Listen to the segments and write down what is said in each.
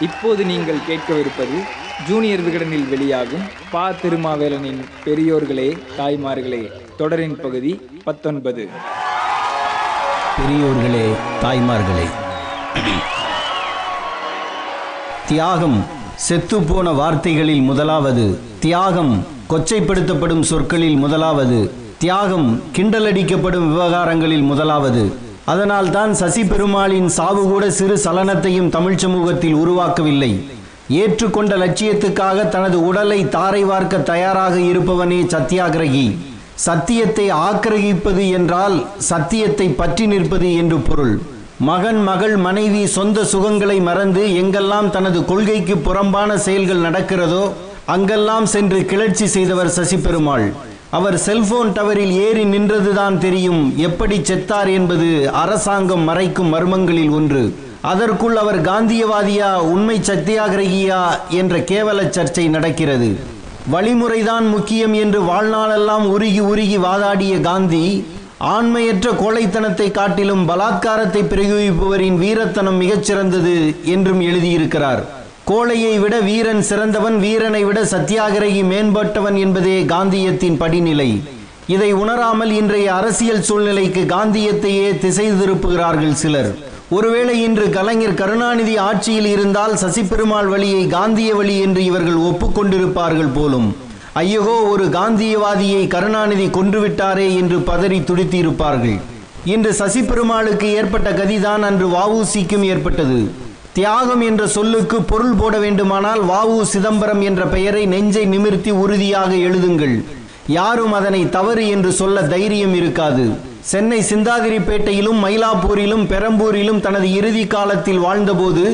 இப்போது நீங்கள் கேட்கவிருப்பது ஜூனியர் விகடனில் வெளியாகும் பா திருமாவேலனின் பெரியோர்களே தாய்மார்களே தொடரின் பகுதி பத்தொன்பது. பெரியோர்களே தாய்மார்களே தியாகம் செத்துப்போன வார்த்தைகளில் முதலாவது தியாகம் கொச்சைப்படுத்தப்படும் சொற்களில் முதலாவது தியாகம் கிண்டலடிக்கப்படும் விவகாரங்களில் முதலாவது அதனால் தான் சசி பெருமாளின் சாவு கூட சிறு சலனத்தையும் தமிழ் சமூகத்தில் உருவாக்கவில்லை. ஏற்றுக்கொண்ட லட்சியத்துக்காக தனது உடலை தாரை வார்க்க தயாராக இருப்பவனே சத்தியாகிரகி. சத்தியத்தை ஆக்கிரகிப்பது என்றால் சத்தியத்தை பற்றி நிற்பது என்று பொருள். மகன் மகள் மனைவி சொந்த சுகங்களை மறந்து எங்கெல்லாம் தனது கொள்கைக்கு புறம்பான செயல்கள் நடக்கிறதோ அங்கெல்லாம் சென்று கிளர்ச்சி செய்தவர் சசி பெருமாள் அவர் செல்போன் டவரில் ஏறி நின்றதுதான் தெரியும். எப்படி செத்தார் என்பது அரசாங்கம் மறைக்கும் மர்மங்களில் ஒன்று. அதற்குள் அவர் காந்தியவாதியா உண்மை சத்தியாகிரகியா என்ற கேவல சர்ச்சை நடக்கிறது. வழிமுறைதான் முக்கியம் என்று வாழ்நாளெல்லாம் உருகி உருகி வாதாடிய காந்தி ஆண்மையற்ற கோழைத்தனத்தை காட்டிலும் பலாத்காரத்தை பிரயோகிப்பவரின் வீரத்தனம் மிகச்சிறந்தது என்றும் எழுதியிருக்கிறார். கோழையை விட வீரன் சிறந்தவன் வீரனை விட சத்தியாகிரகி மேம்பட்டவன் என்பதே காந்தியத்தின் படிநிலை. இதை உணராமல் இன்றைய அரசியல் சூழ்நிலைக்கு காந்தியத்தையே திசை திருப்புகிறார்கள் சிலர். ஒருவேளை இன்று கலைஞர் கருணாநிதி ஆட்சியில் இருந்தால் சசிபெருமாள் வழியை காந்திய வழி என்று இவர்கள் ஒப்புக்கொண்டிருப்பார்கள் போலும். ஐயகோ ஒரு காந்தியவாதியை கருணாநிதி கொன்றுவிட்டாரே என்று பதறி துடித்திருப்பார்கள். இன்று சசிபெருமாளுக்கு ஏற்பட்ட கதிதான் அன்று வஉசிக்கும் ஏற்பட்டது. தியாகம் என்ற சொல்லுக்கு பொருள் போட வேண்டுமானால் வாவு சிதம்பரம் என்ற பெயரை நெஞ்சை நிமிர்த்தி உறுதியாக எழுதுங்கள். யாரும் அதனை தவறு என்று சொல்ல தைரியம் இருக்காது. சென்னை சிந்தாதிரிப்பேட்டையிலும் மயிலாப்பூரிலும் பெரம்பூரிலும் தனது இறுதி காலத்தில் வாழ்ந்தபோது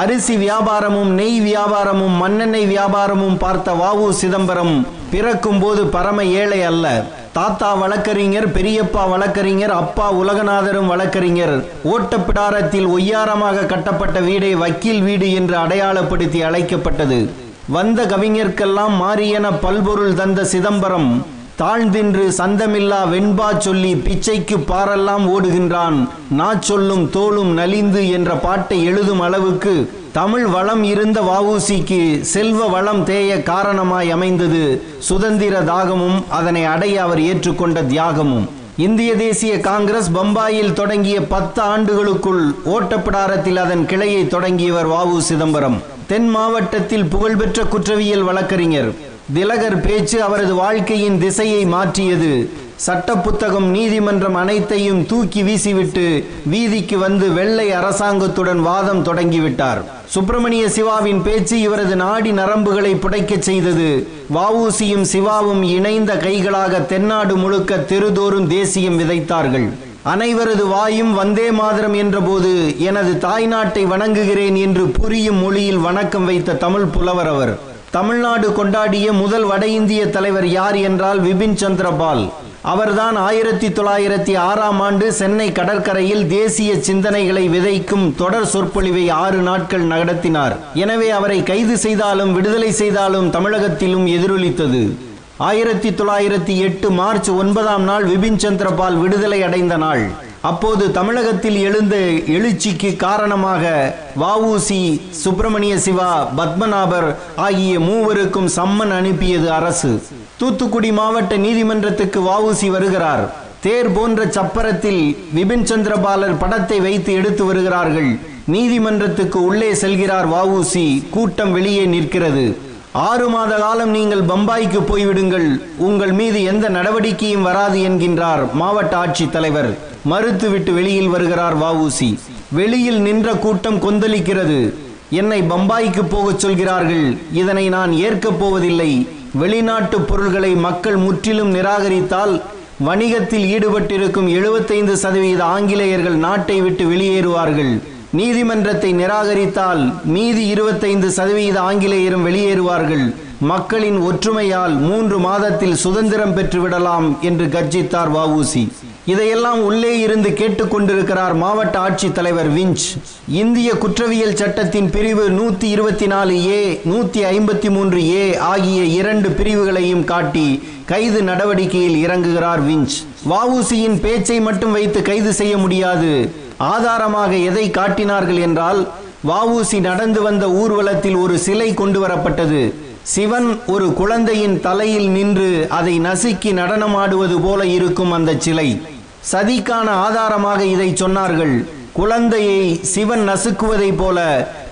அரிசி வியாபாரமும் நெய் வியாபாரமும் மண்ணெண்ணெய் வியாபாரமும் பார்த்த வாவு சிதம்பரம் பிறக்கும் போது பரம ஏழை அல்ல. தாத்தா வழக்கறிஞர் பெரியப்பா வழக்கறிஞர் அப்பா உலகநாதரும் வழக்கறிஞர். ஓட்டப்பிடாரத்தில் ஒய்யாரமாக கட்டப்பட்ட வீடை வக்கீல் வீடு என்று அடையாளப்படுத்தி அழைக்கப்பட்டது. வந்த கவிஞர்க்கெல்லாம் மாறியன பல்பொருள் தந்த சிதம்பரம் தாழ்ந்தின்று சந்தமில்லா வெண்பா சொல்லி பிச்சைக்கு பாரெல்லாம் ஓடுகின்றான். நா சொல்லும் தோளும் நலிந்து என்ற பாட்டை எழுதும் அளவுக்கு தமிழ் வளம் இருந்த வவுசிக்கு செல்வ வளம் தேய காரணமாய் அமைந்தது. சுதந்திர தாகமும் அதனை அடைய அவர் ஏற்றுக்கொண்ட தியாகமும். இந்திய தேசிய காங்கிரஸ் பம்பாயில் தொடங்கிய பத்து ஆண்டுகளுக்குள் ஓட்டப்பிடாரத்தில் அதன் கிளையை தொடங்கியவர் வாவு சிதம்பரம். தென் மாவட்டத்தில் புகழ்பெற்ற குற்றவியல் வழக்கறிஞர். திலகர் பேச்சு அவரது வாழ்க்கையின் திசையை மாற்றியது. சட்ட புத்தகம் நீதிமன்றம் அனைத்தையும் தூக்கி வீசிவிட்டு வீதிக்கு வந்து வெள்ளை அரசாங்கத்துடன் வாதம் தொடங்கிவிட்டார். சுப்பிரமணிய சிவாவின் பேச்சு இவரது நாடி நரம்புகளை புடைக்கச் செய்தது. வாவூசியும் சிவாவும் இணைந்த கைகளாக தென்னாடு முழுக்க தெருதோறும் தேசியம் விதைத்தார்கள். அனைவரது வாயும் வந்தே மாதரம் என்றபோது எனது தாய்நாட்டை வணங்குகிறேன் என்று புரியும் மொழியில் வணக்கம் வைத்த தமிழ் புலவர் அவர் தமிழ்நாடு கொண்டாடிய முதல் வட இந்திய தலைவர் யார் என்றால் விபின் சந்திரபால் அவர்தான் ஆயிரத்தி தொள்ளாயிரத்தி ஆறாம் ஆண்டு சென்னை கடற்கரையில் தேசிய சிந்தனைகளை விதைக்கும் தொடர் சொற்பொழிவை ஆறு நாட்கள் நடத்தினார் எனவே அவரை கைது செய்தாலும் விடுதலை செய்தாலும் தமிழகத்திலும் எதிரொலித்தது. ஆயிரத்தி தொள்ளாயிரத்தி எட்டு மார்ச் ஒன்பதாம் நாள் விபின் சந்திரபால் விடுதலை அடைந்த நாள். அப்போது தமிழகத்தில் எழுந்த எழுச்சிக்கு காரணமாக வஉசி சுப்பிரமணிய சிவா பத்மநாபர் ஆகிய மூவருக்கும் சம்மன் அனுப்பியது அரசு. தூத்துக்குடி மாவட்ட நீதிமன்றத்துக்கு வஉசி வருகிறார். தேர் போன்ற சப்பரத்தில் விபின் சந்திரபாலர் படத்தை வைத்து எடுத்து வருகிறார்கள். நீதிமன்றத்துக்கு உள்ளே செல்கிறார் வஉசி கூட்டம் வெளியே நிற்கிறது. ஆறு மாத காலம் நீங்கள் பம்பாய்க்கு போய்விடுங்கள். உங்கள் மீது எந்த நடவடிக்கையும் வராது என்கின்றார் மாவட்ட ஆட்சித் தலைவர் மறுத்துவிட்டு வெளியில் வருகிறார் வவுசி வெளியில் நின்ற கூட்டம் கொந்தளிக்கிறது. என்னை பம்பாய்க்கு போகச் சொல்கிறார்கள். இதனை நான் ஏற்கப் போவதில்லை. வெளிநாட்டு பொருள்களை மக்கள் முற்றிலும் நிராகரித்தால் வணிகத்தில் ஈடுபட்டிருக்கும் எழுபத்தைந்து சதவீத ஆங்கிலேயர்கள் நாட்டை விட்டு வெளியேறுவார்கள். நீதிமன்றத்தை நிராகரித்தால் மீதி இருபத்தைந்து சதவீத ஆங்கிலேயரும் வெளியேறுவார்கள். மக்களின் ஒற்றுமையால் மூன்று மாதத்தில் சுதந்திரம் பெற்றுவிடலாம் என்று கர்ஜித்தார் வவுசி இதையெல்லாம் உள்ளே இருந்து கேட்டுக்கொண்டிருக்கிறார் மாவட்ட ஆட்சித்தலைவர் விஞ்ச். இந்திய குற்றவியல் சட்டத்தின் பிரிவு நூத்தி இருபத்தி நாலு ஏ நூத்தி ஐம்பத்தி மூன்று ஏ ஆகிய இரண்டு பிரிவுகளையும் காட்டி கைது நடவடிக்கையில் இறங்குகிறார் விஞ்ச். வவுசியின் பேச்சை மட்டும் வைத்து கைது செய்ய முடியாது. ஆதாரமாக எதை காட்டினார்கள் என்றால் வவுசி நடந்து வந்த ஊர்வலத்தில் ஒரு சிலை கொண்டு வரப்பட்டது. சிவன் ஒரு குழந்தையின் தலையில் நின்று அதை நசுக்கி நடனமாடுவது போல இருக்கும் அந்த சிலை. சதிக்கான ஆதாரமாக இதை சொன்னார்கள். குழந்தையை சிவன் நசுக்குவதைப் போல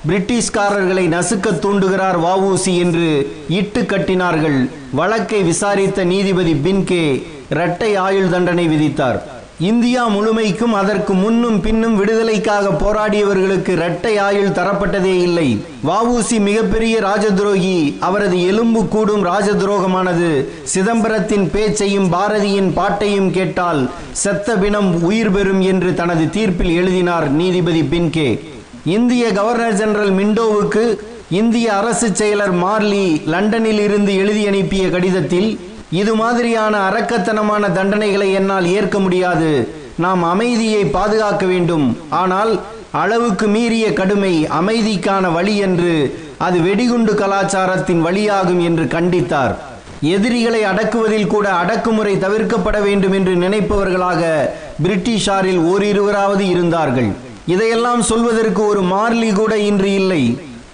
பிரிட்டிஷ்காரர்களை நசுக்க தூண்டுகிறார் வஉசி என்று இட்டு கட்டினார்கள். வழக்கை விசாரித்த நீதிபதி பின்கே இரட்டை ஆயுள் தண்டனை விதித்தார். இந்தியா முழுமைக்கும் அதற்கு முன்னும் பின்னும் விடுதலைக்காக போராடியவர்களுக்கு இரட்டை ஆயுள் தரப்பட்டதே இல்லை. வஉசி மிகப்பெரிய ராஜதுரோகி அவரது எலும்பு கூடும் ராஜதுரோகமானது சிதம்பரத்தின் பேச்சையும் பாரதியின் பாட்டையும் கேட்டால் செத்த பிணம் உயிர் பெறும் என்று தனது தீர்ப்பில் எழுதினார் நீதிபதி பின்கே. இந்திய கவர்னர் ஜெனரல் மிண்டோவுக்கு இந்திய அரசு செயலர் மார்லி லண்டனில் இருந்து எழுதி அனுப்பிய கடிதத்தில் இது மாதிரியான அரக்கத்தனமான தண்டனைகளை என்னால் ஏற்க முடியாது. நாம் அமைதியை பாதுகாக்க வேண்டும். ஆனால் அளவுக்கு மீறிய கடுமை அமைதிக்கான வழி என்று அது வெடிகுண்டு கலாச்சாரத்தின் வழியாகும் என்று கண்டித்தார். எதிரிகளை அடக்குவதில் கூட அடக்குமுறை தவிர்க்கப்பட வேண்டும் என்று நினைப்பவர்களாக பிரிட்டிஷாரில் ஓரிருவராவது இருந்தார்கள். இதையெல்லாம் சொல்வதற்கு ஒரு மார்லி கூட இன்று இல்லை.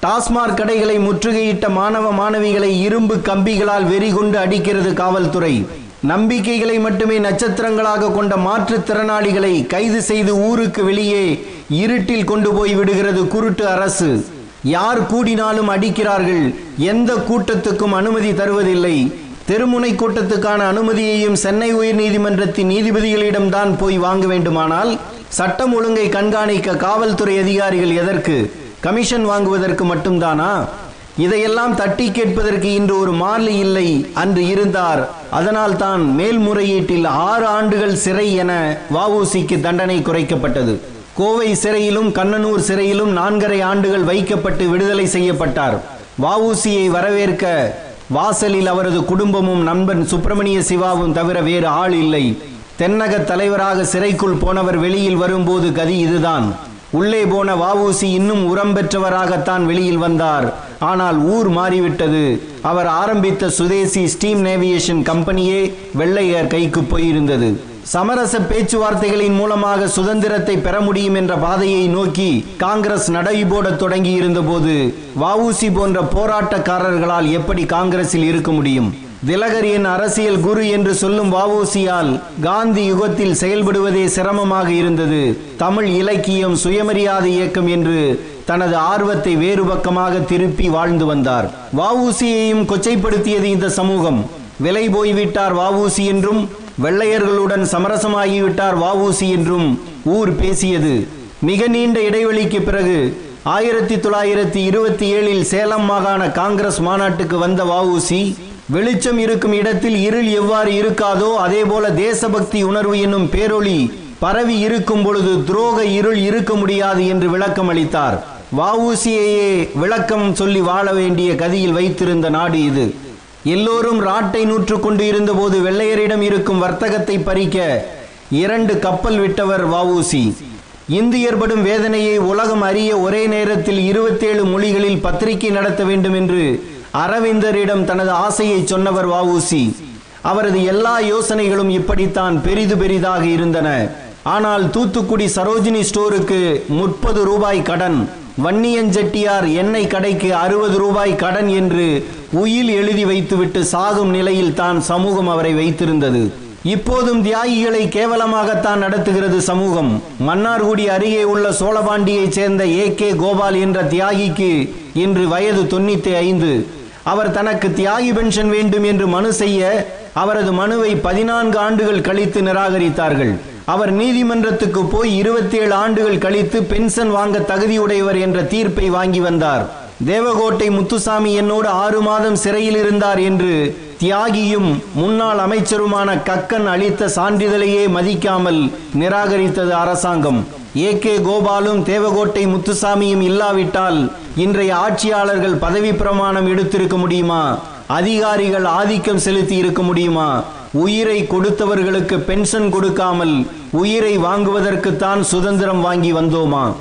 டாஸ்மாக் கடைகளை முற்றுகையிட்ட மாணவ மாணவிகளை இரும்பு கம்பிகளால் வெறிகொண்டு அடிக்கிறது காவல்துறை. நம்பிக்கைகளை மட்டுமே நட்சத்திரங்களாக கொண்ட மாற்றுத்திறனாளிகளை கைது செய்து ஊருக்கு வெளியே இருட்டில் கொண்டு போய் விடுகிறது குருட்டு அரசு. யார் கூடினாலும் அடிக்கிறார்கள். எந்த கூட்டத்துக்கும் அனுமதி தருவதில்லை. தெருமுனை கூட்டத்துக்கான அனுமதியையும் சென்னை உயர்நீதிமன்றத்தின் நீதிபதிகளிடம்தான் போய் வாங்க வேண்டுமானால் சட்டம் ஒழுங்கை கண்காணிக்க காவல்துறை அதிகாரிகள் எதற்கு? கமிஷன் வாங்குவதற்கு மட்டும்தானா? இதையெல்லாம் தட்டி கேட்பதற்கு இன்று ஒரு மார்லி இல்லை அன்று இருந்தார். அதனால் தான் மேல்முறையீட்டில் ஆறு ஆண்டுகள் சிறை என வஉசிக்கு தண்டனை குறைக்கப்பட்டது. கோவை சிறையிலும் கண்ணனூர் சிறையிலும் நான்கரை ஆண்டுகள் வைக்கப்பட்டு விடுதலை செய்யப்பட்டார். வஉசியை வரவேற்க வாசலில் அவரது குடும்பமும் நண்பன் சுப்பிரமணிய சிவாவும் தவிர வேறு ஆள் இல்லை. தென்னக தலைவராக சிறைக்குள் போனவர் வெளியில் வரும்போது கதி இதுதான். உள்ளே போன வாவூசி இன்னும் உரம் பெற்றவராகத்தான் வெளியில் வந்தார். ஆனால் ஊர் மாறிவிட்டது. அவர் ஆரம்பித்த சுதேசி ஸ்டீம் நேவியேஷன் கம்பெனியே வெள்ளையர் கைக்கு போயிருந்தது. சமரச பேச்சுவார்த்தைகளின் மூலமாக சுதந்திரத்தை பெற முடியும் என்ற பாதையை நோக்கி காங்கிரஸ் நடைபோட தொடங்கி இருந்தபோது வவுசி போன்ற போராட்டக்காரர்களால் எப்படி காங்கிரஸில் இருக்க முடியும்? திலகரியின் அரசியல் குரு என்று சொல்லும் வஉசியால் காந்தி யுகத்தில் செயல்படுவதே சிரமமாக இருந்தது. தமிழ் இலக்கியம் சுயமரியாதை இயக்கம் என்று தனது ஆர்வத்தை வேறு பக்கமாக திருப்பி வாழ்ந்து வந்தார். வாவூசியையும் கொச்சைப்படுத்தியது இந்த சமூகம். விலை போய்விட்டார் வாவூசி என்றும் வெள்ளையர்களுடன் சமரசமாகிவிட்டார் வாவூசி என்றும் ஊர் பேசியது. மிக நீண்ட இடைவெளிக்கு பிறகு ஆயிரத்தி தொள்ளாயிரத்தி இருபத்தி ஏழில் சேலம் மாகாண காங்கிரஸ் மாநாட்டுக்கு வந்த வாவூசி வெளிச்சம் இருக்கும் இடத்தில் இருள் எவ்வாறு இருக்காதோ அதேபோல தேசபக்தி உணர்வு என்னும் பேரொளி பரவி இருக்கும் பொழுது துரோக இருள் இருக்க முடியாது என்று விளக்கம் அளித்தார். வவுசியையே விளக்கம் சொல்லி வாழ வேண்டிய கதியில் வைத்திருந்த நாடு இது. எல்லோரும் ராட்டை நூற்று கொண்டு இருந்தபோது வெள்ளையரிடம் இருக்கும் வர்த்தகத்தை பறிக்க இரண்டு கப்பல் விட்டவர் வவுசி இந்து ஏற்படும் வேதனையை உலகம் அறிய ஒரே நேரத்தில் இருபத்தேழு மொழிகளில் பத்திரிகை நடத்த வேண்டும் என்று அரவிந்தரிடம் தனது ஆசையை சொன்னவர் வஉசி அவரது எல்லா யோசனைகளும் இப்படித்தான் பெரிது பெரிதாக இருந்தன. ஆனால் தூத்துக்குடி சரோஜினி ஸ்டோருக்கு முப்பது ரூபாய் கடன் வன்னியன் செட்டியார் எண்ணெய் கடைக்கு அறுபது ரூபாய் கடன் என்று உயில் எழுதி வைத்துவிட்டு சாகும் நிலையில் தான் சமூகம் அவரை வைத்திருந்தது. இப்போதும் தியாகிகளை கேவலமாகத்தான் நடத்துகிறது சமூகம். மன்னார்குடி அருகே உள்ள சோழபாண்டியைச் சேர்ந்த ஏ கே கோபால் என்ற தியாகிக்கு இன்று வயது தொண்ணூத்தி ஐந்து. அவர் தனக்கு தியாகி பென்ஷன் வேண்டும் என்று மனு செய்ய அவரது மனுவை பதினான்கு ஆண்டுகள் கழித்து நிராகரித்தார்கள். அவர் நீதிமன்றத்துக்கு போய் இருபத்தி ஏழு ஆண்டுகள் கழித்து பென்ஷன் வாங்க தகுதியுடையவர் என்ற தீர்ப்பை வாங்கி வந்தார். தேவகோட்டை முத்துசாமி என்னோடு ஆறு மாதம் சிறையில் இருந்தார் என்று தியாகியும் முன்னாள் அமைச்சருமான கக்கன் அளித்த சான்றிதழையே மதிக்காமல் நிராகரித்தது அரசாங்கம். ஏ கே கோபாலும் தேவகோட்டை முத்துசாமியும் இல்லாவிட்டால் இன்றைய ஆட்சியாளர்கள் பதவி பிரமாணம் எடுத்திருக்க முடியுமா? அதிகாரிகள் ஆதிக்கம் செலுத்தி இருக்க முடியுமா? உயிரை கொடுத்தவர்களுக்கு பென்ஷன் கொடுக்காமல் உயிரை வாங்குவதற்குத்தான் சுதந்திரம் வாங்கி வந்தோமா?